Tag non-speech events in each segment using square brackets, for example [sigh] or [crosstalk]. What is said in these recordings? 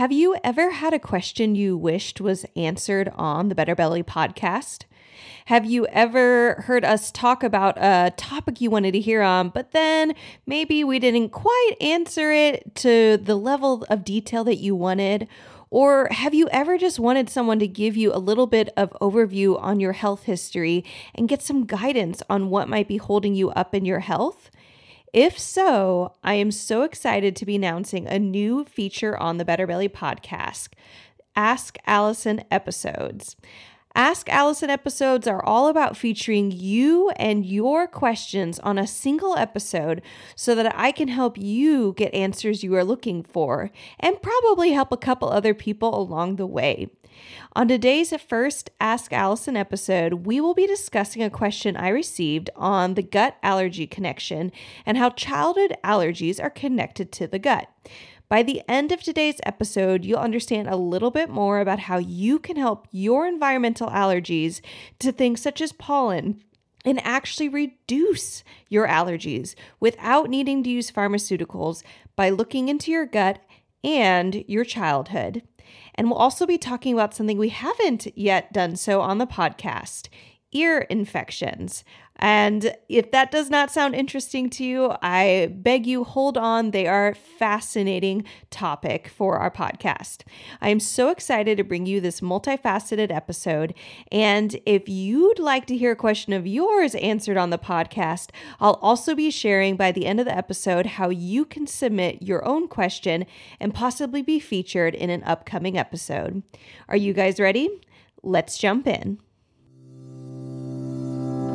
Have you ever had a question you wished was answered on the Better Belly podcast? Have you ever heard us talk about a topic you wanted to hear on, but then maybe we didn't quite answer it to the level of detail that you wanted? Or have you ever just wanted someone to give you a little bit of overview on your health history and get some guidance on what might be holding you up in your health? If so, I am so excited to be announcing a new feature on the Better Belly podcast Ask Allison episodes. Ask Allison episodes are all about featuring you and your questions on a single episode so that I can help you get answers you are looking for and probably help a couple other people along the way. On today's first Ask Allison episode, we will be discussing a question I received on the gut allergy connection and how childhood allergies are connected to the gut. By the end of today's episode, you'll understand a little bit more about how you can help your environmental allergies to things such as pollen and actually reduce your allergies without needing to use pharmaceuticals by looking into your gut and your childhood. And we'll also be talking about something we haven't yet done so on the podcast ear infections. And if that does not sound interesting to you, I beg you hold on. They are a fascinating topic for our podcast. I am so excited to bring you this multifaceted episode. And if you'd like to hear a question of yours answered on the podcast, I'll also be sharing by the end of the episode how you can submit your own question and possibly be featured in an upcoming episode. Are you guys ready? Let's jump in.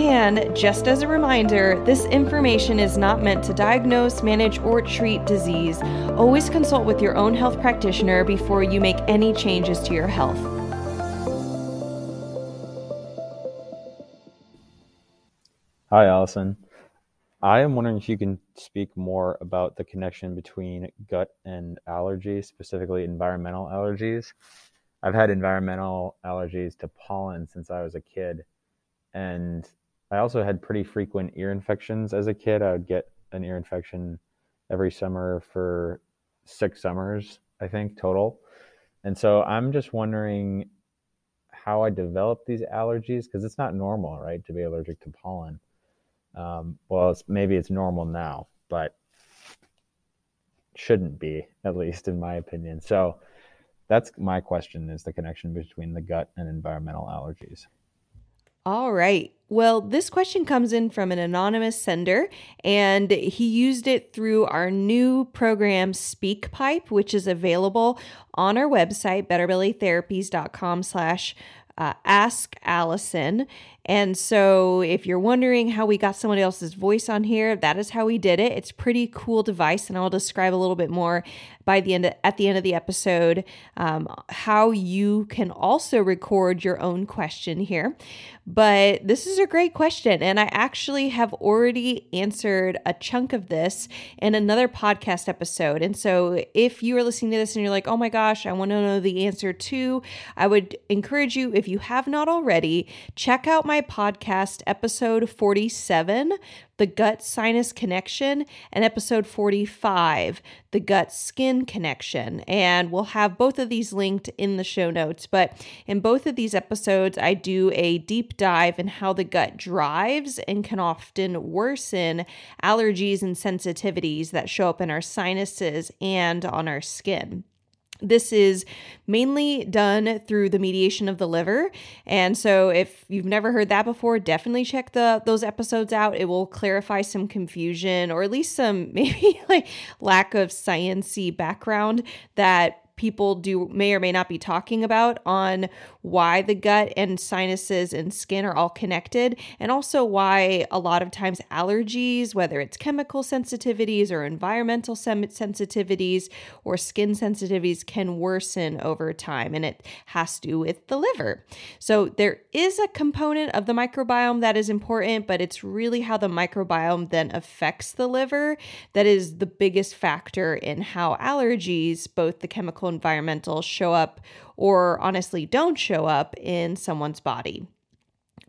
And just as a reminder, this information is not meant to diagnose, manage, or treat disease. Always consult with your own health practitioner before you make any changes to your health. Hi, Allison. I am wondering if you can speak more about the connection between gut and allergies, specifically environmental allergies. I've had environmental allergies to pollen since I was a kid. And I also had pretty frequent ear infections as a kid. I would get an ear infection every summer for six summers, I think, total. And so I'm just wondering how I developed these allergies because it's not normal, right, to be allergic to pollen. Um, well, it's, maybe it's normal now, but shouldn't be, at least in my opinion. So that's my question: is the connection between the gut and environmental allergies? All right. Well, this question comes in from an anonymous sender, and he used it through our new program SpeakPipe, which is available on our website, betterbellytherapies.com slash uh, ask Allison. And so, if you're wondering how we got somebody else's voice on here, that is how we did it. It's pretty cool device, and I'll describe a little bit more by the end of, at the end of the episode um, how you can also record your own question here. But this is a great question, and I actually have already answered a chunk of this in another podcast episode. And so, if you are listening to this and you're like, "Oh my gosh, I want to know the answer too," I would encourage you, if you have not already, check out my podcast episode 47 the gut sinus connection, and episode 45, the gut skin connection. And we'll have both of these linked in the show notes. But in both of these episodes, I do a deep dive in how the gut drives and can often worsen allergies and sensitivities that show up in our sinuses and on our skin. This is mainly done through the mediation of the liver. And so if you've never heard that before, definitely check the those episodes out. It will clarify some confusion or at least some [laughs] maybe like lack of sciency background that people do may or may not be talking about on why the gut and sinuses and skin are all connected and also why a lot of times allergies whether it's chemical sensitivities or environmental sensitivities or skin sensitivities can worsen over time and it has to do with the liver. So there is a component of the microbiome that is important but it's really how the microbiome then affects the liver that is the biggest factor in how allergies both the chemical environmental show up or honestly don't show up in someone's body.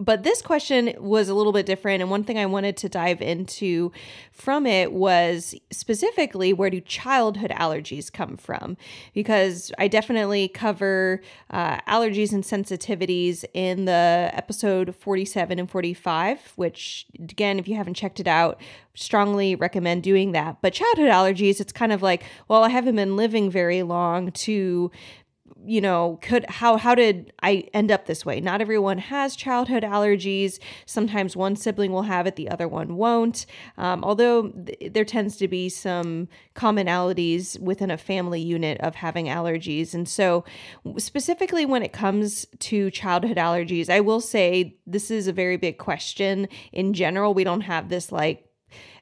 But this question was a little bit different. And one thing I wanted to dive into from it was specifically where do childhood allergies come from? Because I definitely cover uh, allergies and sensitivities in the episode 47 and 45, which, again, if you haven't checked it out, strongly recommend doing that. But childhood allergies, it's kind of like, well, I haven't been living very long to you know could how how did i end up this way? Not everyone has childhood allergies. Sometimes one sibling will have it the other one won't. Um, although th- there tends to be some commonalities within a family unit of having allergies. And so specifically when it comes to childhood allergies i will say this is a very big question in general. We don't have this like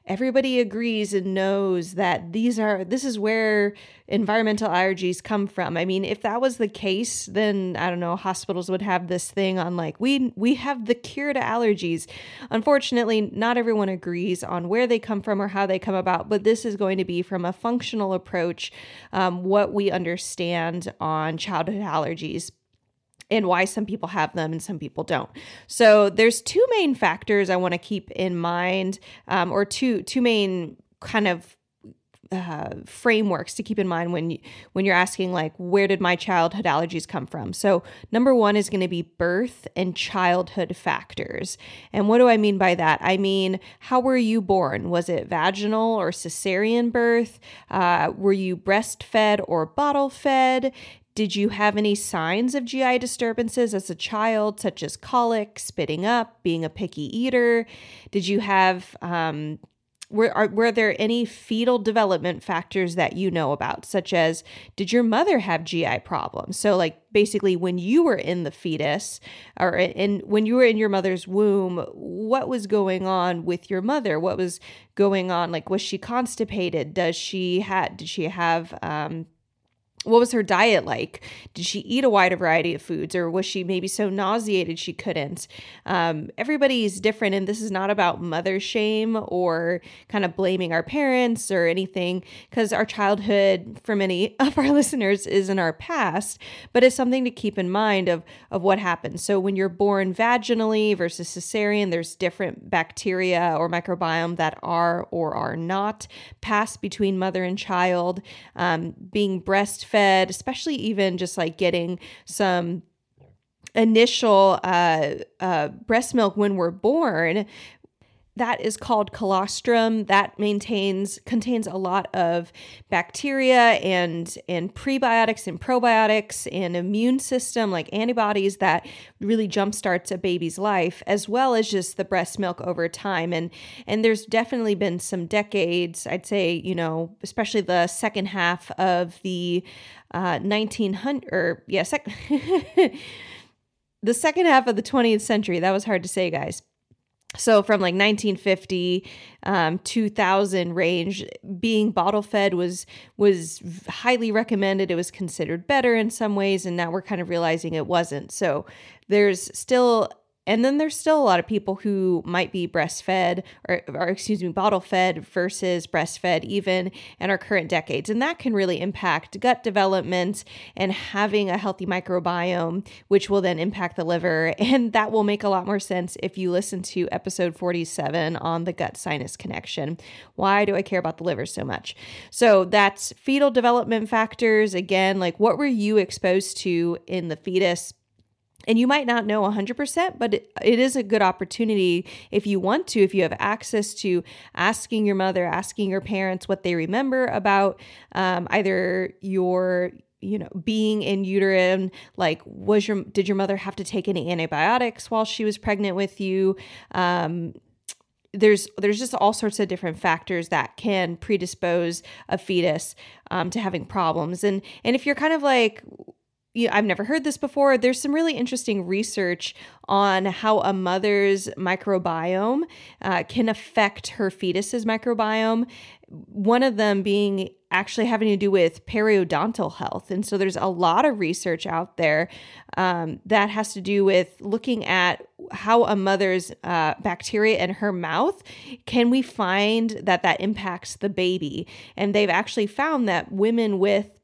everybody agrees and knows that these are this is where environmental allergies come from. I mean, if that was the case, then I don't know, hospitals would have this thing on like we we have the cure to allergies. Unfortunately, not everyone agrees on where they come from or how they come about, but this is going to be from a functional approach, um, what we understand on childhood allergies and why some people have them and some people don't. So there's two main factors I want to keep in mind, um, or two two main kind of uh, frameworks to keep in mind when you, when you're asking like where did my childhood allergies come from? So number one is going to be birth and childhood factors. And what do i mean by that? I mean how were you born? Was it vaginal or cesarean birth? Uh, were you breastfed or bottle fed did you have any signs of GI disturbances as a child, such as colic, spitting up, being a picky eater? Did you have um, were are, were there any fetal development factors that you know about such as did your mother have gi problems? So like basically when you were in the fetus or in when you were in your mother's womb what was going on with your mother? What was going on? Like was she constipated? Does she had did she have um what was her diet like? Did she eat a wider variety of foods, or was she maybe so nauseated she couldn't? Um, everybody's different, and this is not about mother shame or kind of blaming our parents or anything, because our childhood, for many [laughs] of our listeners, is in our past, but it's something to keep in mind of of what happens. So when you're born vaginally versus cesarean, there's different bacteria or microbiome that are or are not passed between mother and child. Um, being breast fed, especially even just like getting some initial uh, uh, breast milk when we're born that is called colostrum. That maintains contains a lot of bacteria and and prebiotics and probiotics and immune system like antibodies that really jumpstarts a baby's life as well as just the breast milk over time. And and there's definitely been some decades i'd say you know especially the second half of the uh 1900 or yeah sec- [laughs] the second half of the 20th century. That was hard to say guys so from like 1950 um, 2000 range being bottle fed was was highly recommended. It was considered better in some ways and now we're kind of realizing it wasn't. So there's still and then there's still a lot of people who might be breastfed or, or excuse me, bottle fed versus breastfed, even in our current decades. And that can really impact gut development and having a healthy microbiome, which will then impact the liver. [laughs] And that will make a lot more sense if you listen to episode 47 on the gut sinus connection. Why do I care about the liver so much? So that's fetal development factors. Again, like what were you exposed to in the fetus? And you might not know 100%, but it, is a good opportunity if you want to, if you have access to asking your mother, asking your parents what they remember about um, either your you know being in uterine like was your did your mother have to take any antibiotics while she was pregnant with you? Um, there's there's just all sorts of different factors that can predispose a fetus um, to having problems. And and if you're kind of like you know, I've never heard this before. There's some really interesting research on how a mother's microbiome uh, can affect her fetus's microbiome. One of them being actually having to do with periodontal health. And so there's a lot of research out there um, that has to do with looking at how a mother's uh, bacteria in her mouth can we find that that impacts the baby. And they've actually found that women with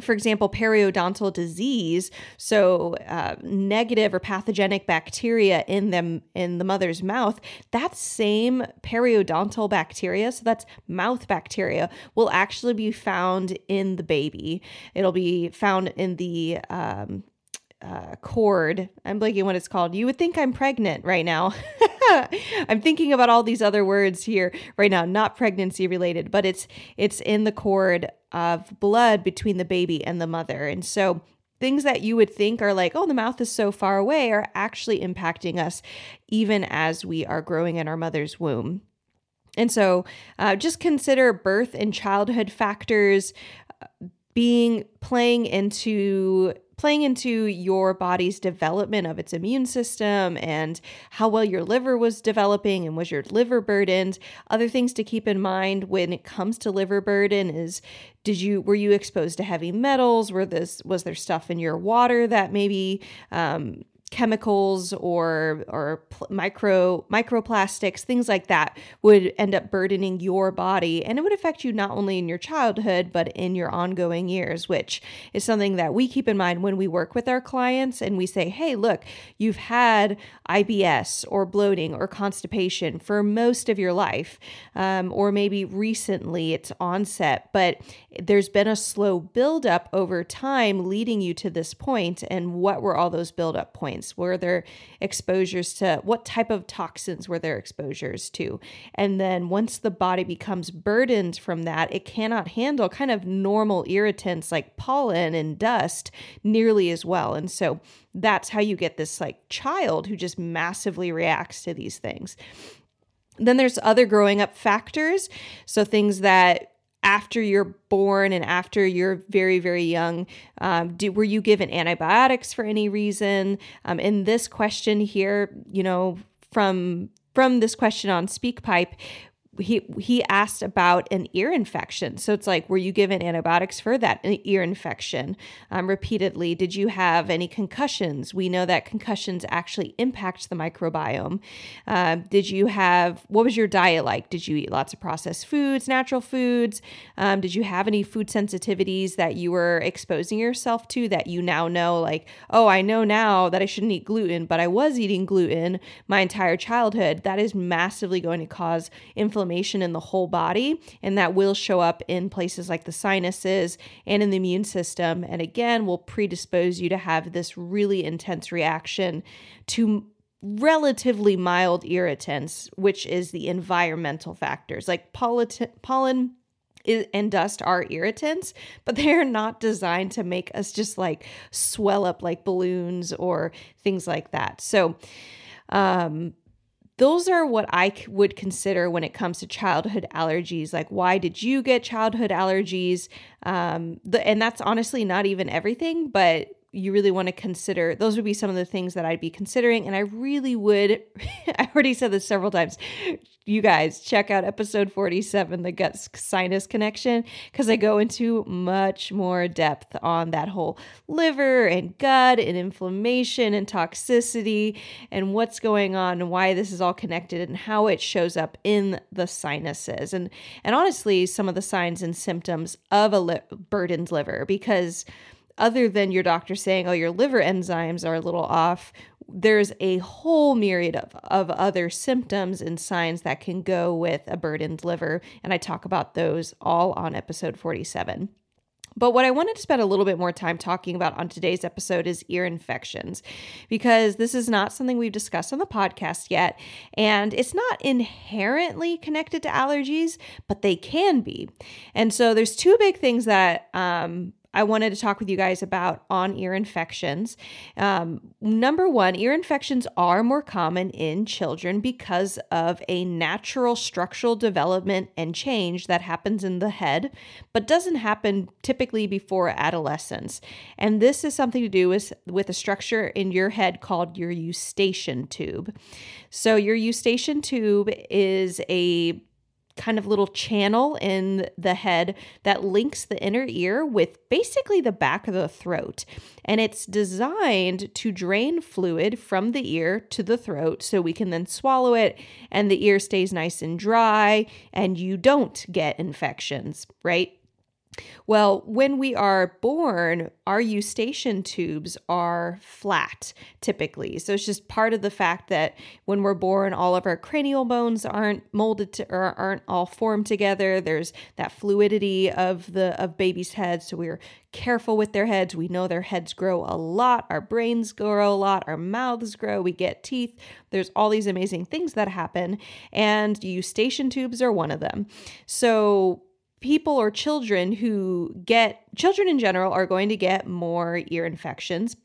for example, periodontal disease, so uh, negative or pathogenic bacteria in them in the mother's mouth, that same periodontal bacteria, so that's mouth bacteria, will actually be found in the baby. It'll be found in the um, uh, cord. I'm blanking what it's called. You would think I'm pregnant right now. [laughs] I'm thinking about all these other words here right now, not pregnancy related, but it's it's in the cord of blood between the baby and the mother. And so things that you would think are like, oh, the mouth is so far away are actually impacting us even as we are growing in our mother's womb. And so uh, just consider birth and childhood factors uh, being playing into playing into your body's development of its immune system and how well your liver was developing and was your liver burdened. Other things to keep in mind when it comes to liver burden is did you were you exposed to heavy metals? Were this was there stuff in your water that maybe um, chemicals or or pl- micro microplastics things like that would end up burdening your body. And it would affect you not only in your childhood but in your ongoing years which is something that we keep in mind when we work with our clients and we say hey look you've had IBS or bloating or constipation for most of your life um, or maybe recently it's onset but there's been a slow buildup over time leading you to this point and what were all those buildup points Were there exposures to what type of toxins were there exposures to? And then once the body becomes burdened from that, it cannot handle kind of normal irritants like pollen and dust nearly as well. And so that's how you get this like child who just massively reacts to these things. Then there's other growing up factors. So things that after you're born and after you're very very young um, do, were you given antibiotics for any reason? Um, in this question here you know from from this question on speakpipe he he asked about an ear infection. So it's like, were you given antibiotics for that ear infection um, repeatedly? Did you have any concussions? We know that concussions actually impact the microbiome. Uh, did you have what was your diet like? Did you eat lots of processed foods, natural foods? Um, did you have any food sensitivities that you were exposing yourself to that you now know? Like, oh, I know now that I shouldn't eat gluten, but I was eating gluten my entire childhood. That is massively going to cause inflammation inflammation in the whole body, and that will show up in places like the sinuses and in the immune system. And again, will predispose you to have this really intense reaction to relatively mild irritants, which is the environmental factors like pollen and dust are irritants, but they're not designed to make us just like swell up like balloons or things like that. So, um, those are what I would consider when it comes to childhood allergies. Like, why did you get childhood allergies? Um, the, and that's honestly not even everything, but you really want to consider those would be some of the things that I'd be considering. And I really would, [laughs] I already said this several times. You guys check out episode 47, the gut sinus connection, because I go into much more depth on that whole liver and gut and inflammation and toxicity and what's going on and why this is all connected and how it shows up in the sinuses. And and honestly, some of the signs and symptoms of a li- burdened liver because other than your doctor saying, oh, your liver enzymes are a little off, there's a whole myriad of, of other symptoms and signs that can go with a burdened liver. And I talk about those all on episode 47. But what I wanted to spend a little bit more time talking about on today's episode is ear infections, because this is not something we've discussed on the podcast yet. And it's not inherently connected to allergies, but they can be. And so there's two big things that um, I wanted to talk with you guys about on ear infections. Um, number one, ear infections are more common in children because of a natural structural development and change that happens in the head, but doesn't happen typically before adolescence. And this is something to do with, with a structure in your head called your eustachian tube. So, your eustachian tube is a kind of little channel in the head that links the inner ear with basically the back of the throat. And it's designed to drain fluid from the ear to the throat so we can then swallow it and the ear stays nice and dry and you don't get infections, right? Well, when we are born, our eustachian tubes are flat typically. So it's just part of the fact that when we're born, all of our cranial bones aren't molded to, or aren't all formed together. There's that fluidity of the of babies' heads. So we're careful with their heads. We know their heads grow a lot, our brains grow a lot, our mouths grow, we get teeth. There's all these amazing things that happen, and eustachian tubes are one of them. So people or children who get children in general are going to get more ear infections.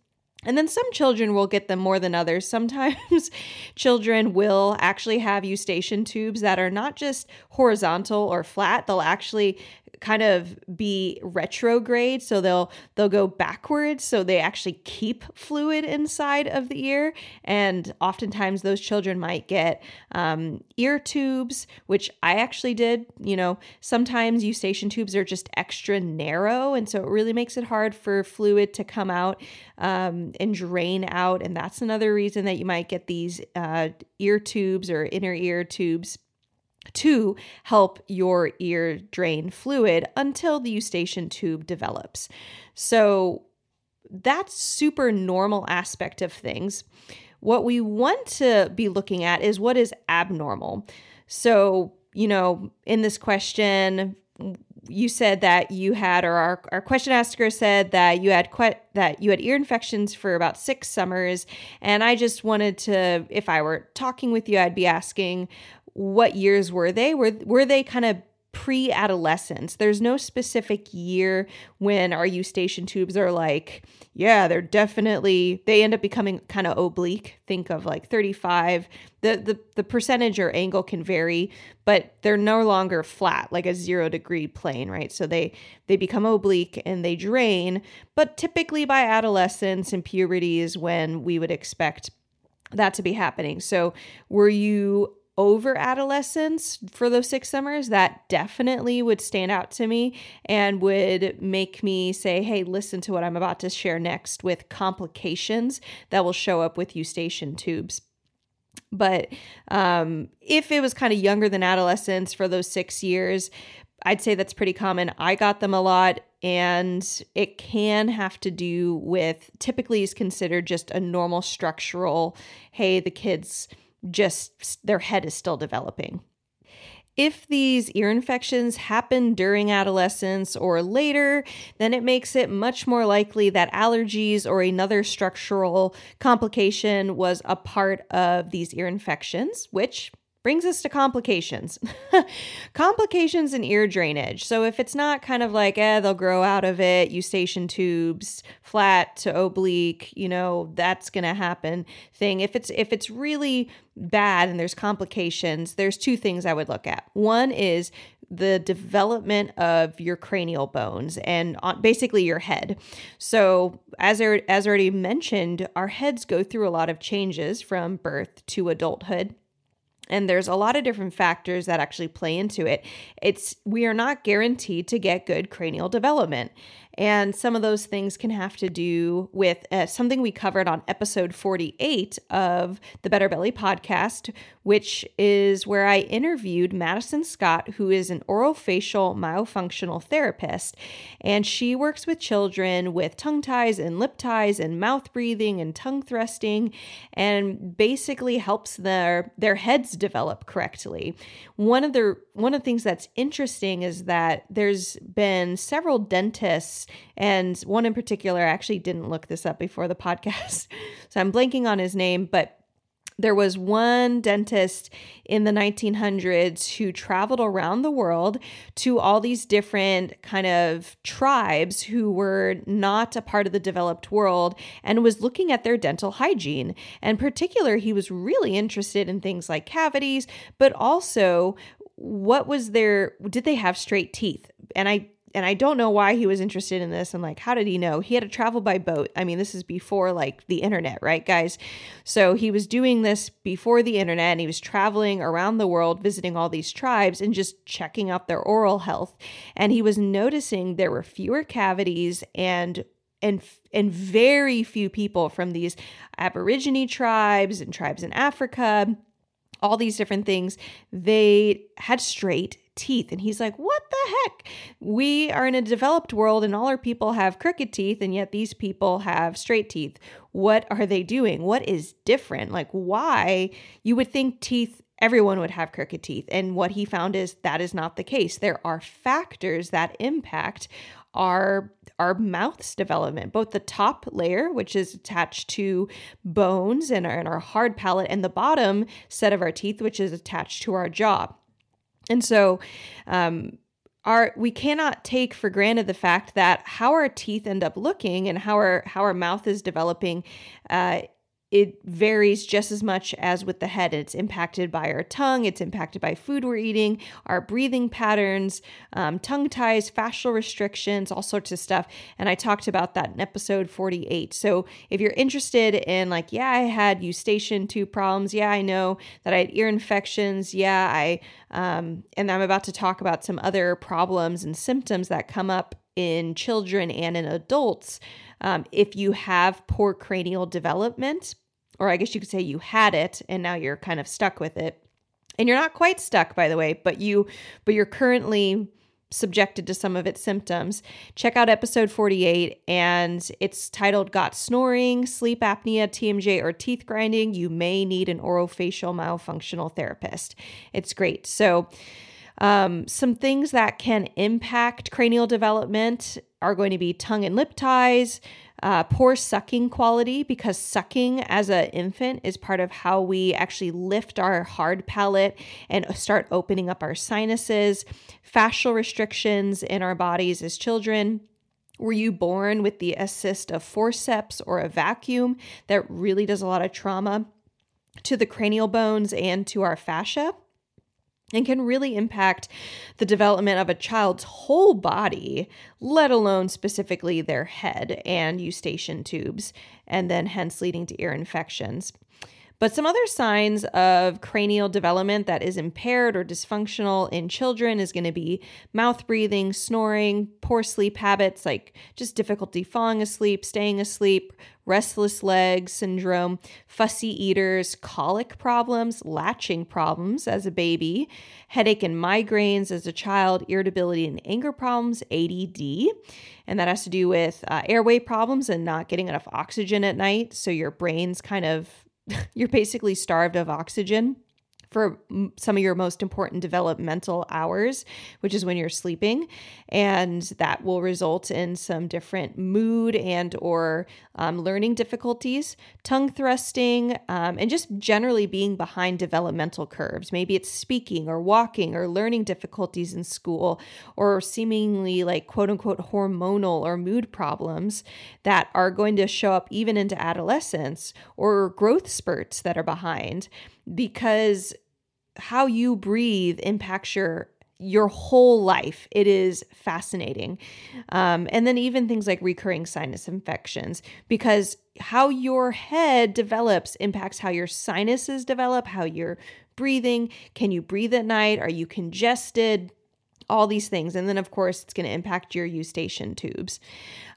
And then some children will get them more than others. Sometimes [laughs] children will actually have eustachian tubes that are not just horizontal or flat, they'll actually kind of be retrograde so they'll they'll go backwards so they actually keep fluid inside of the ear and oftentimes those children might get um, ear tubes which i actually did you know. Sometimes eustachian tubes are just extra narrow and so it really makes it hard for fluid to come out um, and drain out and that's another reason that you might get these uh, ear tubes or inner ear tubes to help your ear drain fluid until the eustachian tube develops. So that's super normal aspect of things. What we want to be looking at is what is abnormal. So, you know, in this question, you said that you had, or our, our question asker said that you had que- that you had ear infections for about six summers, and I just wanted to, if I were talking with you, I'd be asking, what years were they? Were were they kind of pre-adolescence? There's no specific year when our eustachian tubes are like, yeah, they're definitely they end up becoming kind of oblique. Think of like 35. The the the percentage or angle can vary, but they're no longer flat like a 0 degree plane, right? So they they become oblique and they drain, but typically by adolescence and puberty is when we would expect that to be happening. So, were you over adolescence for those six summers, that definitely would stand out to me and would make me say, hey, listen to what I'm about to share next with complications that will show up with eustachian tubes. But um, if it was kind of younger than adolescence for those six years, I'd say that's pretty common. I got them a lot, and it can have to do with typically is considered just a normal structural, hey, the kids just their head is still developing. If these ear infections happen during adolescence or later, then it makes it much more likely that allergies or another structural complication was a part of these ear infections, which brings us to complications. [laughs] complications in ear drainage. So if it's not kind of like, eh, they'll grow out of it, eustachian tubes, flat to oblique, you know, that's gonna happen thing. If it's if it's really bad and there's complications, there's two things I would look at. One is the development of your cranial bones and basically your head. So, as as already mentioned, our heads go through a lot of changes from birth to adulthood and there's a lot of different factors that actually play into it. It's we are not guaranteed to get good cranial development. And some of those things can have to do with uh, something we covered on episode 48 of the Better Belly podcast, which is where I interviewed Madison Scott, who is an orofacial myofunctional therapist. And she works with children with tongue ties and lip ties and mouth breathing and tongue thrusting and basically helps their, their heads develop correctly. One of the one of the things that's interesting is that there's been several dentists and one in particular I actually didn't look this up before the [laughs] podcast. so I'm blanking on his name, but there was one dentist in the 1900s who traveled around the world to all these different kind of tribes who were not a part of the developed world and was looking at their dental hygiene. And particular, he was really interested in things like cavities, but also what was their did they have straight teeth? And I and I don't know why he was interested in this. And like, how did he know? He had to travel by boat. I mean, this is before like the internet, right, guys? So he was doing this before the internet and he was traveling around the world, visiting all these tribes and just checking out their oral health. And he was noticing there were fewer cavities and and and very few people from these aborigine tribes and tribes in Africa all these different things they had straight teeth. And he's like, What the heck? We are in a developed world and all our people have crooked teeth, and yet these people have straight teeth. What are they doing? What is different? Like, why? You would think teeth everyone would have crooked teeth. And what he found is that is not the case. There are factors that impact our our mouth's development, both the top layer, which is attached to bones and our, and our hard palate, and the bottom set of our teeth, which is attached to our jaw. And so, um, our we cannot take for granted the fact that how our teeth end up looking and how our how our mouth is developing uh, it varies just as much as with the head. It's impacted by our tongue, it's impacted by food we're eating, our breathing patterns, um, tongue ties, fascial restrictions, all sorts of stuff. And I talked about that in episode 48. So if you're interested in, like, yeah, I had eustachian tube problems, yeah, I know that I had ear infections, yeah, I, um, and I'm about to talk about some other problems and symptoms that come up in children and in adults. Um, if you have poor cranial development, or I guess you could say you had it and now you're kind of stuck with it. And you're not quite stuck by the way, but you but you're currently subjected to some of its symptoms. Check out episode 48 and it's titled Got Snoring, Sleep Apnea, TMJ, or Teeth Grinding. You may need an orofacial myofunctional therapist. It's great. So, um, some things that can impact cranial development are going to be tongue and lip ties, uh, poor sucking quality because sucking as an infant is part of how we actually lift our hard palate and start opening up our sinuses, fascial restrictions in our bodies as children. Were you born with the assist of forceps or a vacuum that really does a lot of trauma to the cranial bones and to our fascia? And can really impact the development of a child's whole body, let alone specifically their head and eustachian tubes, and then hence leading to ear infections. But some other signs of cranial development that is impaired or dysfunctional in children is going to be mouth breathing, snoring, poor sleep habits like just difficulty falling asleep, staying asleep, restless legs syndrome, fussy eaters, colic problems, latching problems as a baby, headache and migraines as a child, irritability and anger problems, ADD. And that has to do with uh, airway problems and not getting enough oxygen at night. So your brain's kind of [laughs] you're basically starved of oxygen for some of your most important developmental hours, which is when you're sleeping, and that will result in some different mood and or um, learning difficulties, tongue thrusting, um, and just generally being behind developmental curves. Maybe it's speaking or walking or learning difficulties in school, or seemingly like quote unquote hormonal or mood problems that are going to show up even into adolescence or growth spurts that are behind because how you breathe impacts your your whole life. It is fascinating. Um, and then even things like recurring sinus infections, because how your head develops impacts how your sinuses develop, how you're breathing. Can you breathe at night? Are you congested? All these things. And then, of course, it's going to impact your eustachian tubes.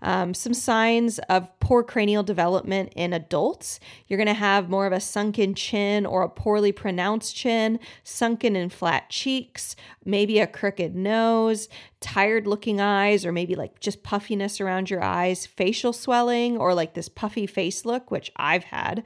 Um, some signs of poor cranial development in adults you're going to have more of a sunken chin or a poorly pronounced chin, sunken and flat cheeks, maybe a crooked nose, tired looking eyes, or maybe like just puffiness around your eyes, facial swelling, or like this puffy face look, which I've had.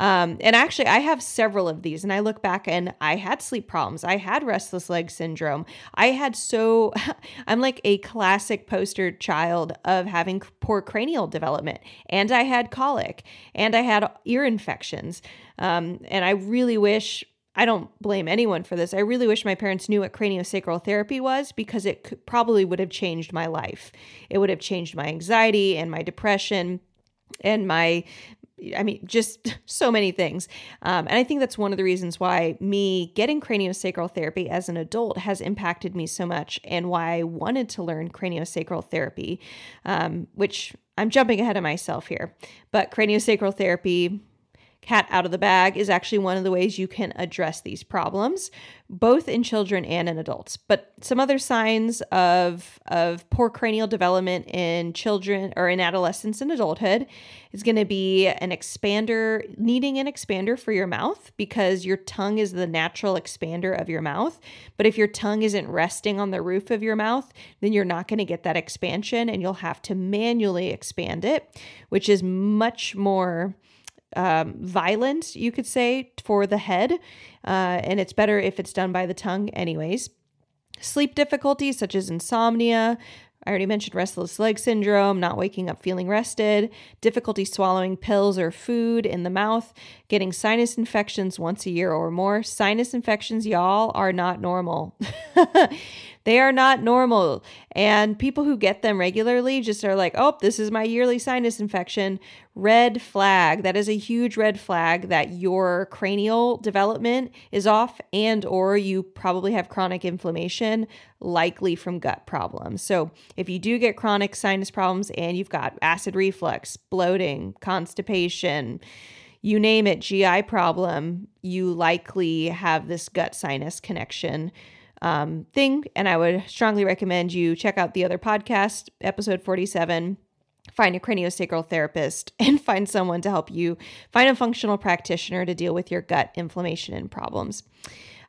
Um, and actually, I have several of these, and I look back and I had sleep problems. I had restless leg syndrome. I had so, [laughs] I'm like a classic poster child of having poor cranial development. and I had colic, and I had ear infections. Um, and I really wish I don't blame anyone for this. I really wish my parents knew what craniosacral therapy was because it could, probably would have changed my life. It would have changed my anxiety and my depression and my I mean, just [laughs] so many things. Um, and I think that's one of the reasons why me getting craniosacral therapy as an adult has impacted me so much and why I wanted to learn craniosacral therapy, um, which I'm jumping ahead of myself here. But craniosacral therapy cat out of the bag is actually one of the ways you can address these problems, both in children and in adults. But some other signs of, of poor cranial development in children or in adolescence and adulthood is going to be an expander, needing an expander for your mouth because your tongue is the natural expander of your mouth. But if your tongue isn't resting on the roof of your mouth, then you're not going to get that expansion and you'll have to manually expand it, which is much more um, violent, you could say, for the head. Uh, and it's better if it's done by the tongue, anyways. Sleep difficulties such as insomnia, I already mentioned restless leg syndrome, not waking up feeling rested, difficulty swallowing pills or food in the mouth, getting sinus infections once a year or more. Sinus infections, y'all, are not normal. [laughs] they are not normal. And people who get them regularly just are like, oh, this is my yearly sinus infection. Red flag. That is a huge red flag that your cranial development is off and or you probably have chronic inflammation, likely from gut problems. So if you do get chronic sinus problems and you've got acid reflux, bloating, constipation, you name it, GI problem, you likely have this gut sinus connection um, thing. And I would strongly recommend you check out the other podcast, episode 47 find a craniosacral therapist [laughs] and find someone to help you find a functional practitioner to deal with your gut inflammation and problems.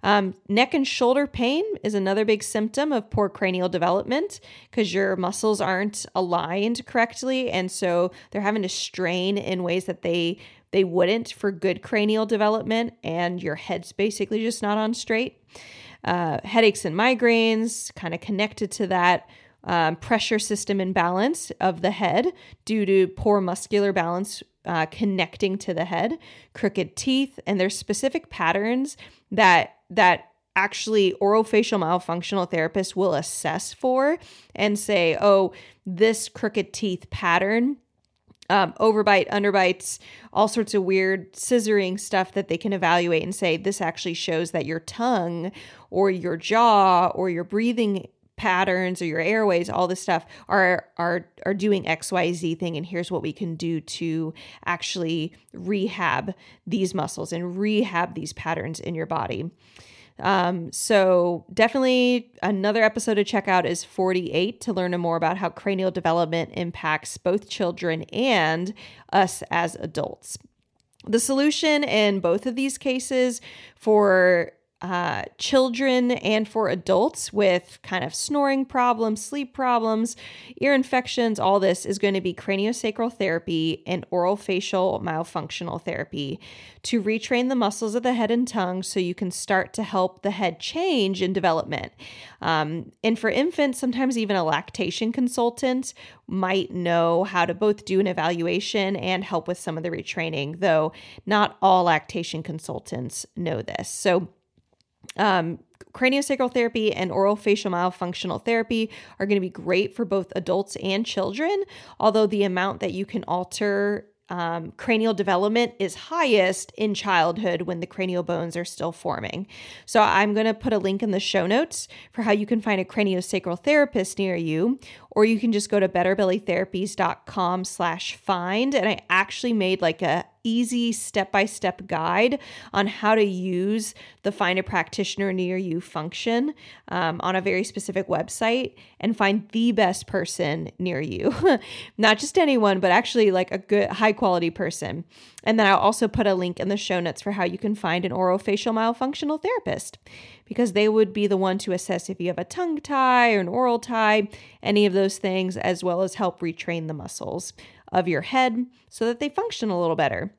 Um, neck and shoulder pain is another big symptom of poor cranial development because your muscles aren't aligned correctly, and so they're having to strain in ways that they they wouldn't for good cranial development, and your head's basically just not on straight. Uh, headaches and migraines, kind of connected to that um, pressure system imbalance of the head due to poor muscular balance uh, connecting to the head, crooked teeth, and there's specific patterns that that actually orofacial myofunctional therapists will assess for and say, oh, this crooked teeth pattern um, overbite, underbites, all sorts of weird scissoring stuff that they can evaluate and say this actually shows that your tongue or your jaw or your breathing patterns or your airways all this stuff are are are doing xyz thing and here's what we can do to actually rehab these muscles and rehab these patterns in your body um, so definitely another episode to check out is 48 to learn more about how cranial development impacts both children and us as adults. The solution in both of these cases for uh, children and for adults with kind of snoring problems, sleep problems, ear infections, all this is going to be craniosacral therapy and orofacial myofunctional therapy to retrain the muscles of the head and tongue so you can start to help the head change in development. Um, and for infants, sometimes even a lactation consultant might know how to both do an evaluation and help with some of the retraining, though not all lactation consultants know this. So, um, craniosacral therapy and orofacial myofunctional therapy are going to be great for both adults and children, although the amount that you can alter um, cranial development is highest in childhood when the cranial bones are still forming. So I'm going to put a link in the show notes for how you can find a craniosacral therapist near you, or you can just go to betterbellytherapies.com slash find. And I actually made like a easy step-by-step guide on how to use the find a practitioner near you function um, on a very specific website and find the best person near you. [laughs] Not just anyone but actually like a good high quality person. And then i'll also put a link in the show notes for how you can find an orofacial myofunctional therapist because they would be the one to assess if you have a tongue tie or an oral tie any of those things as well as help retrain the muscles of your head so that they function a little better.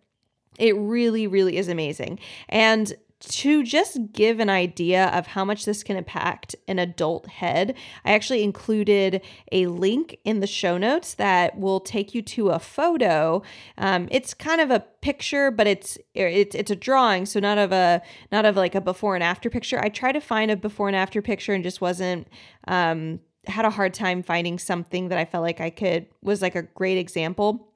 It really, really is amazing. And to just give an idea of how much this can impact an adult head, I actually included a link in the show notes that will take you to a photo. Um, it's kind of a picture, but it's it's it's a drawing, so not of a not of like a before and after picture. I tried to find a before and after picture and just wasn't um, had a hard time finding something that I felt like I could was like a great example.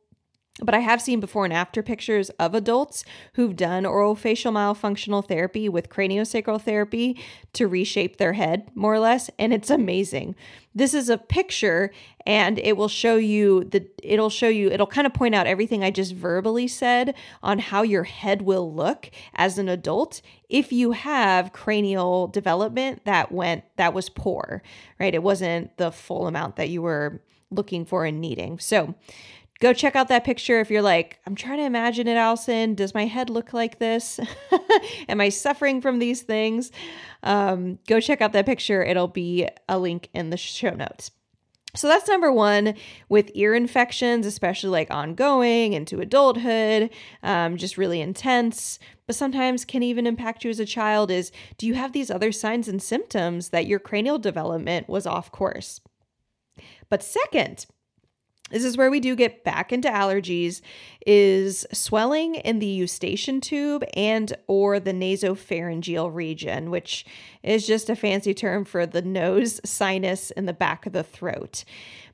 But I have seen before and after pictures of adults who've done orofacial myofunctional therapy with craniosacral therapy to reshape their head, more or less, and it's amazing. This is a picture and it will show you the it'll show you it'll kind of point out everything I just verbally said on how your head will look as an adult if you have cranial development that went that was poor, right? It wasn't the full amount that you were looking for and needing. So, go check out that picture if you're like, I'm trying to imagine it, Allison. Does my head look like this? [laughs] Am I suffering from these things? Um, go check out that picture. It'll be a link in the show notes. So that's number one with ear infections, especially like ongoing into adulthood, um, just really intense, but sometimes can even impact you as a child. Is do you have these other signs and symptoms that your cranial development was off course? But second, this is where we do get back into allergies is swelling in the eustachian tube and or the nasopharyngeal region which is just a fancy term for the nose [laughs] sinus in the back of the throat.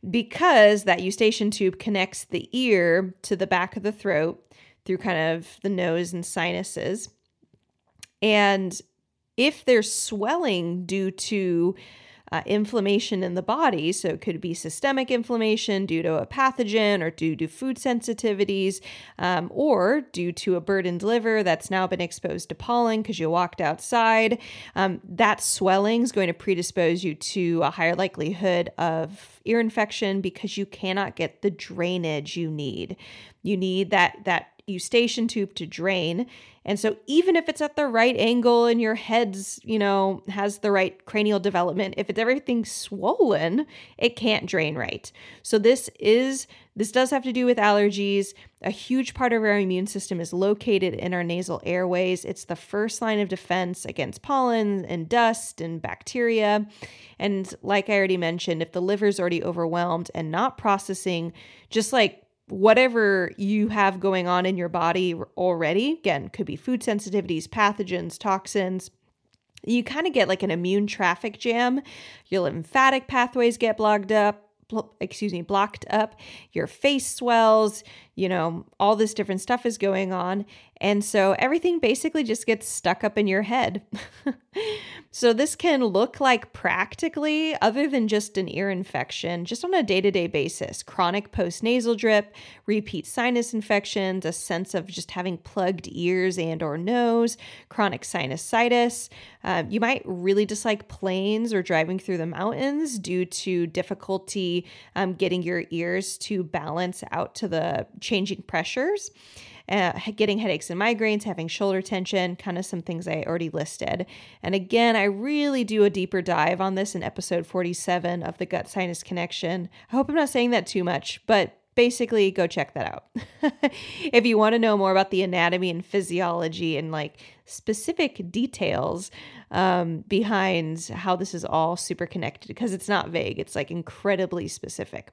Because that eustachian tube connects the ear to the back of the throat through kind of the nose and sinuses. And if there's swelling due to uh, inflammation in the body. So it could be systemic inflammation due to a pathogen or due to food sensitivities um, or due to a burdened liver that's now been exposed to pollen because you walked outside. Um, that swelling is going to predispose you to a higher likelihood of ear infection because you cannot get the drainage you need. You need that that eustachian tube to drain. And so even if it's at the right angle and your head's, you know, has the right cranial development, if it's everything swollen, it can't drain right. So this is this does have to do with allergies. A huge part of our immune system is located in our nasal airways. It's the first line of defense against pollen and dust and bacteria. And like I already mentioned, if the liver's already overwhelmed and not processing just like whatever you have going on in your body already again could be food sensitivities pathogens toxins you kind of get like an immune traffic jam. Your lymphatic pathways get blocked up excuse me blocked up. Your face swells you know all this different stuff is going on and so everything basically just gets stuck up in your head. [laughs] so this can look like practically, other than just an ear infection, just on a day to day basis chronic postnasal drip, repeat sinus infections, a sense of just having plugged ears and or nose, chronic sinusitis. Uh, you might really dislike planes or driving through the mountains due to difficulty um, getting your ears to balance out to the changing pressures uh, getting headaches and migraines, having shoulder tension, kind of some things I already listed. And again, I really do a deeper dive on this in episode 47 of the Gut Sinus Connection. I hope I'm not saying that too much, but basically go check that out. [laughs] if you want to know more about the anatomy and physiology and like specific details um, behind how this is all super connected, because it's not vague, it's like incredibly specific.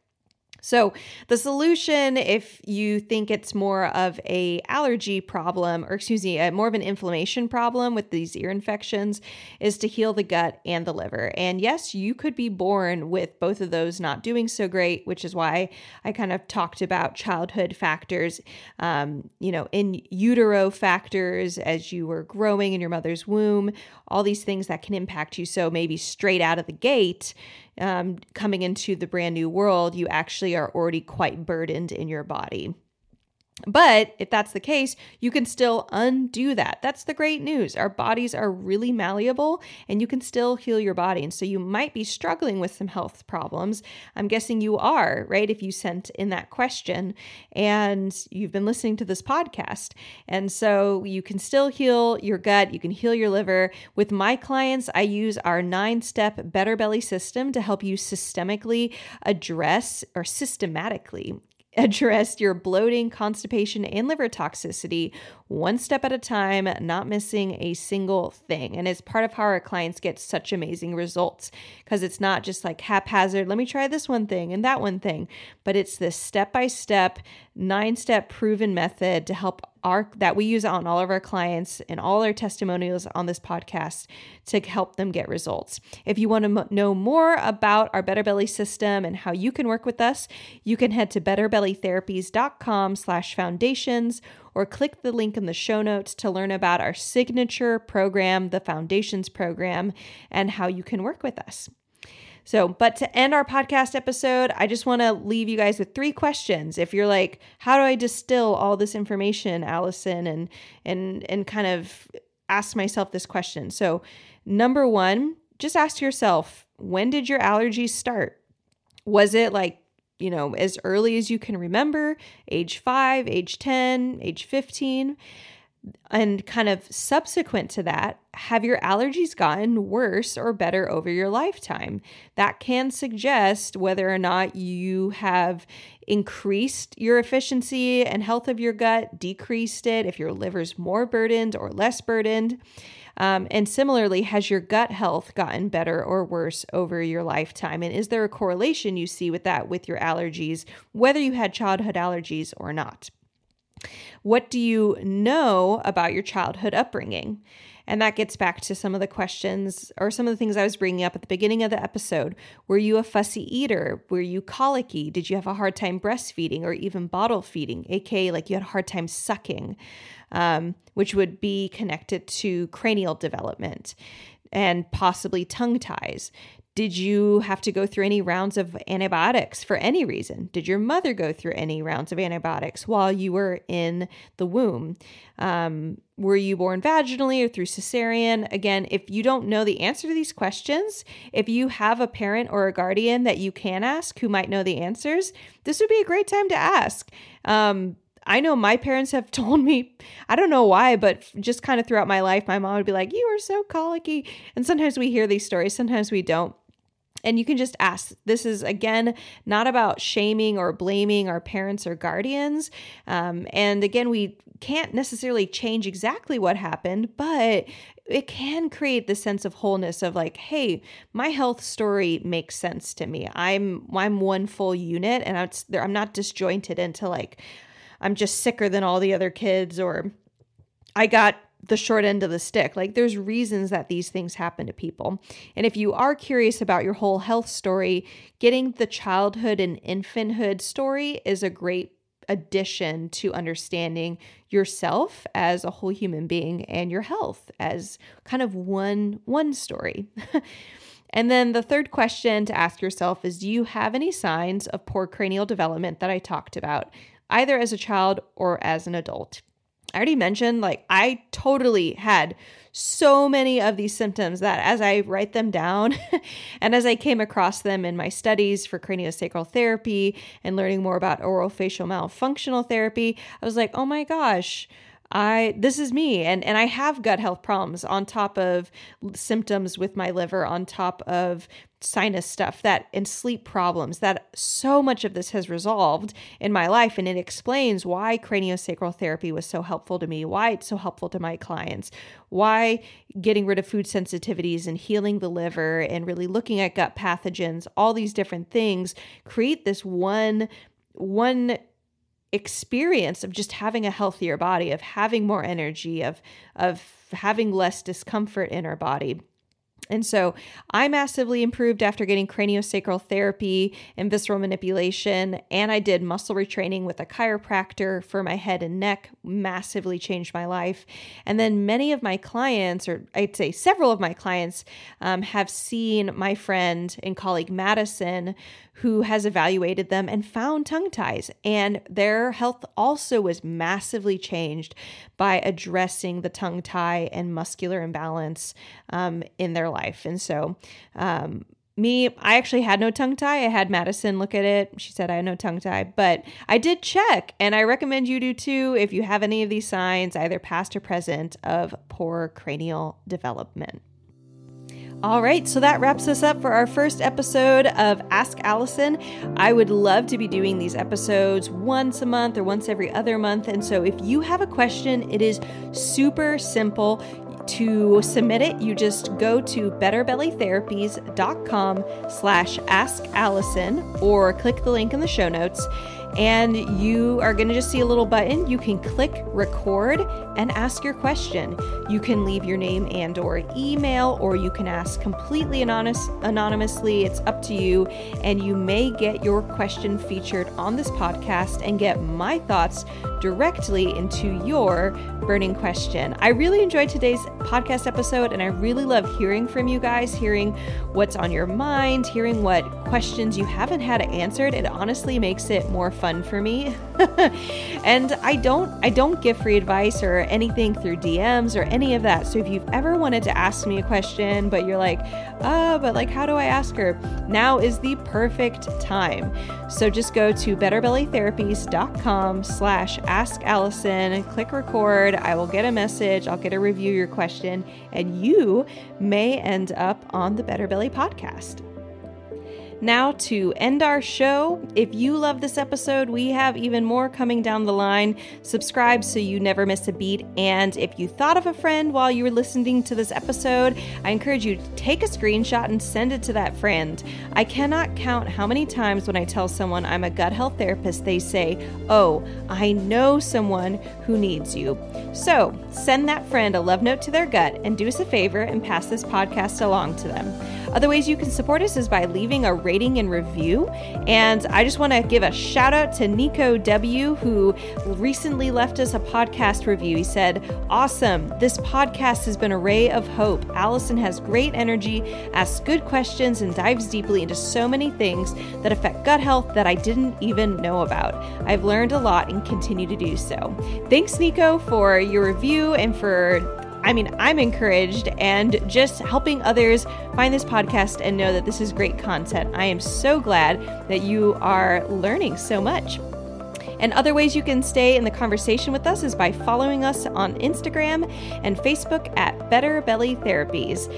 So, the solution if you think it's more of a allergy problem or excuse me, a, more of an inflammation problem with these ear infections is to heal the gut and the liver. And yes, you could be born with both of those not doing so great, which is why I kind of talked about childhood factors, um, you know, in utero factors as you were growing in your mother's womb, all these things that can impact you. So, maybe straight out of the gate, um, coming into the brand new world, you actually are already quite burdened in your body. But if that's the case, you can still undo that. That's the great news. Our bodies are really malleable and you can still heal your body. And so you might be struggling with some health problems. I'm guessing you are, right? If you sent in that question and you've been listening to this podcast. And so you can still heal your gut, you can heal your liver. With my clients, I use our nine step Better Belly system to help you systemically address or systematically address your bloating, constipation, and liver toxicity one step at a time, not missing a single thing. And it's part of how our clients get such amazing results because it's not just like haphazard, let me try this one thing and that one thing, but it's this step by step, nine step proven method to help our that we use on all of our clients and all our testimonials on this podcast to help them get results. If you want to m- know more about our Better Belly system and how you can work with us, you can head to betterbellytherapies.com slash foundations or click the link in the show notes to learn about our signature program, the Foundations program, and how you can work with us. So, but to end our podcast episode, I just want to leave you guys with three questions. If you're like, how do I distill all this information, Allison, and and and kind of ask myself this question. So, number 1, just ask yourself, when did your allergies start? Was it like you know, as early as you can remember, age 5, age 10, age 15? and kind of subsequent to that, have your allergies gotten worse or better over your lifetime? That can suggest whether or not you have increased your efficiency and health of your gut, decreased it, if your liver's more burdened or less burdened. Um, and similarly, has your gut health gotten better or worse over your lifetime? And is there a correlation you see with that with your allergies, whether you had childhood allergies or not? What do you know about your childhood upbringing? And that gets back to some of the questions or some of the things I was bringing up at the beginning of the episode. Were you a fussy eater? Were you colicky? Did you have a hard time breastfeeding or even bottle feeding, aka like you had a hard time sucking, um, which would be connected to cranial development and possibly tongue ties? Did you have to go through any rounds of antibiotics for any reason? Did your mother go through any rounds of antibiotics while you were in the womb? Um, were you born vaginally or through cesarean? Again, if you don't know the answer to these questions, if you have a parent or a guardian that you can ask who might know the answers, this would be a great time to ask. Um, I know my parents have [laughs] told me, I don't know why, but just kind of throughout my life, my mom would be like, You are so colicky. And sometimes we hear these stories, sometimes we don't. And you can just ask. This is, again, not about shaming or blaming our parents or guardians. Um, and again, we can't necessarily change exactly what happened, but it can create the sense of wholeness of like, hey, my health story makes sense to me. I'm I'm one full unit, and I'm I'm not disjointed into like I'm just sicker than all the other kids or I got the short end of the stick. Like there's reasons that these things happen to people. And if you are curious about your whole health story, getting the childhood and infanthood story is a great addition to understanding yourself as a whole human being and your health as kind of one one story. [laughs] and then the third question to ask yourself is do you have any signs of poor cranial development that I talked about either as a child or as an adult? I already mentioned, like, I totally had so many of these symptoms that as I write them down [laughs] and as I came across them in my studies for craniosacral therapy and learning more about orofacial myofunctional therapy, I was like, oh my gosh, I this is me and and I have gut health problems on top of symptoms with my liver on top of sinus stuff that and sleep problems that so much of this has resolved in my life and it explains why craniosacral therapy was so helpful to me why it's so helpful to my clients why getting rid of food sensitivities and healing the liver and really looking at gut pathogens all these different things create this one one experience of just having a healthier body, of having more energy, of of having less discomfort in our body. And so I massively improved after getting craniosacral therapy and visceral manipulation. And I did muscle retraining with a chiropractor for my head and neck, massively changed my life. And then many of my clients, or I'd say several of my clients, um, have seen my friend and colleague Madison, who has evaluated them and found tongue ties. And their health also was massively changed by addressing the tongue tie and muscular imbalance um, in their life. And so, um, me, I actually had no tongue tie. I had Madison look at it. She said I had no tongue tie, but I did check, and I recommend you do too if you have any of these signs, either past or present, of poor cranial development. All right, so that wraps us up for our first episode of Ask Allison. I would love to be doing these episodes once a month or once every other month. And so if you have a question, it is super simple. To submit it, you just go to betterbellytherapies.com slash ask Allison or click the link in the show notes and you are going to just see a little button you can click record and ask your question you can leave your name and or email or you can ask completely anonymous, anonymously it's up to you and you may get your question featured on this podcast and get my thoughts directly into your burning question. I really enjoyed today's podcast episode and I really love hearing from you guys, hearing what's on your mind, hearing what questions you haven't had answered. It honestly makes it more fun for me. [laughs] and I don't I don't give free advice or anything through DMs or any of that. So if you've ever wanted to ask me a question but you're like, "Uh, but like how do I ask her?" Now is the perfect time. So just go to betterbellytherapies.com slash ask Allison, click record. I will get a message, I'll get a review your question, and you may end up on the Better Belly podcast. Now, to end our show, if you love this episode, we have even more coming down the line. Subscribe so you never miss a beat. And if you thought of a friend while you were listening to this episode, I encourage you to take a screenshot and send it to that friend. I cannot count how many times when I tell someone I'm a gut health therapist, they say, Oh, I know someone who needs you. So send that friend a love note to their gut and do us a favor and pass this podcast along to them. Other ways you can support us is by leaving a rating and review. And I just want to give a shout out to Nico W., who recently left us a podcast review. He said, Awesome. This podcast has been a ray of hope. Allison has great energy, asks good questions, and dives deeply into so many things that affect gut health that I didn't even know about. I've learned a lot and continue to do so. Thanks, Nico, for your review and for I mean, I'm encouraged and just helping others find this podcast and know that this is great content. I am so glad that you are learning so much. And other ways you can stay in the conversation with us is by following us on Instagram and Facebook at Better Belly Therapies.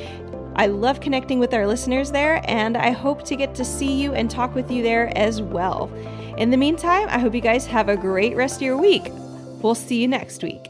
I love connecting with our listeners there, and I hope to get to see you and talk with you there as well. In the meantime, I hope you guys have a great rest of your week. We'll see you next week.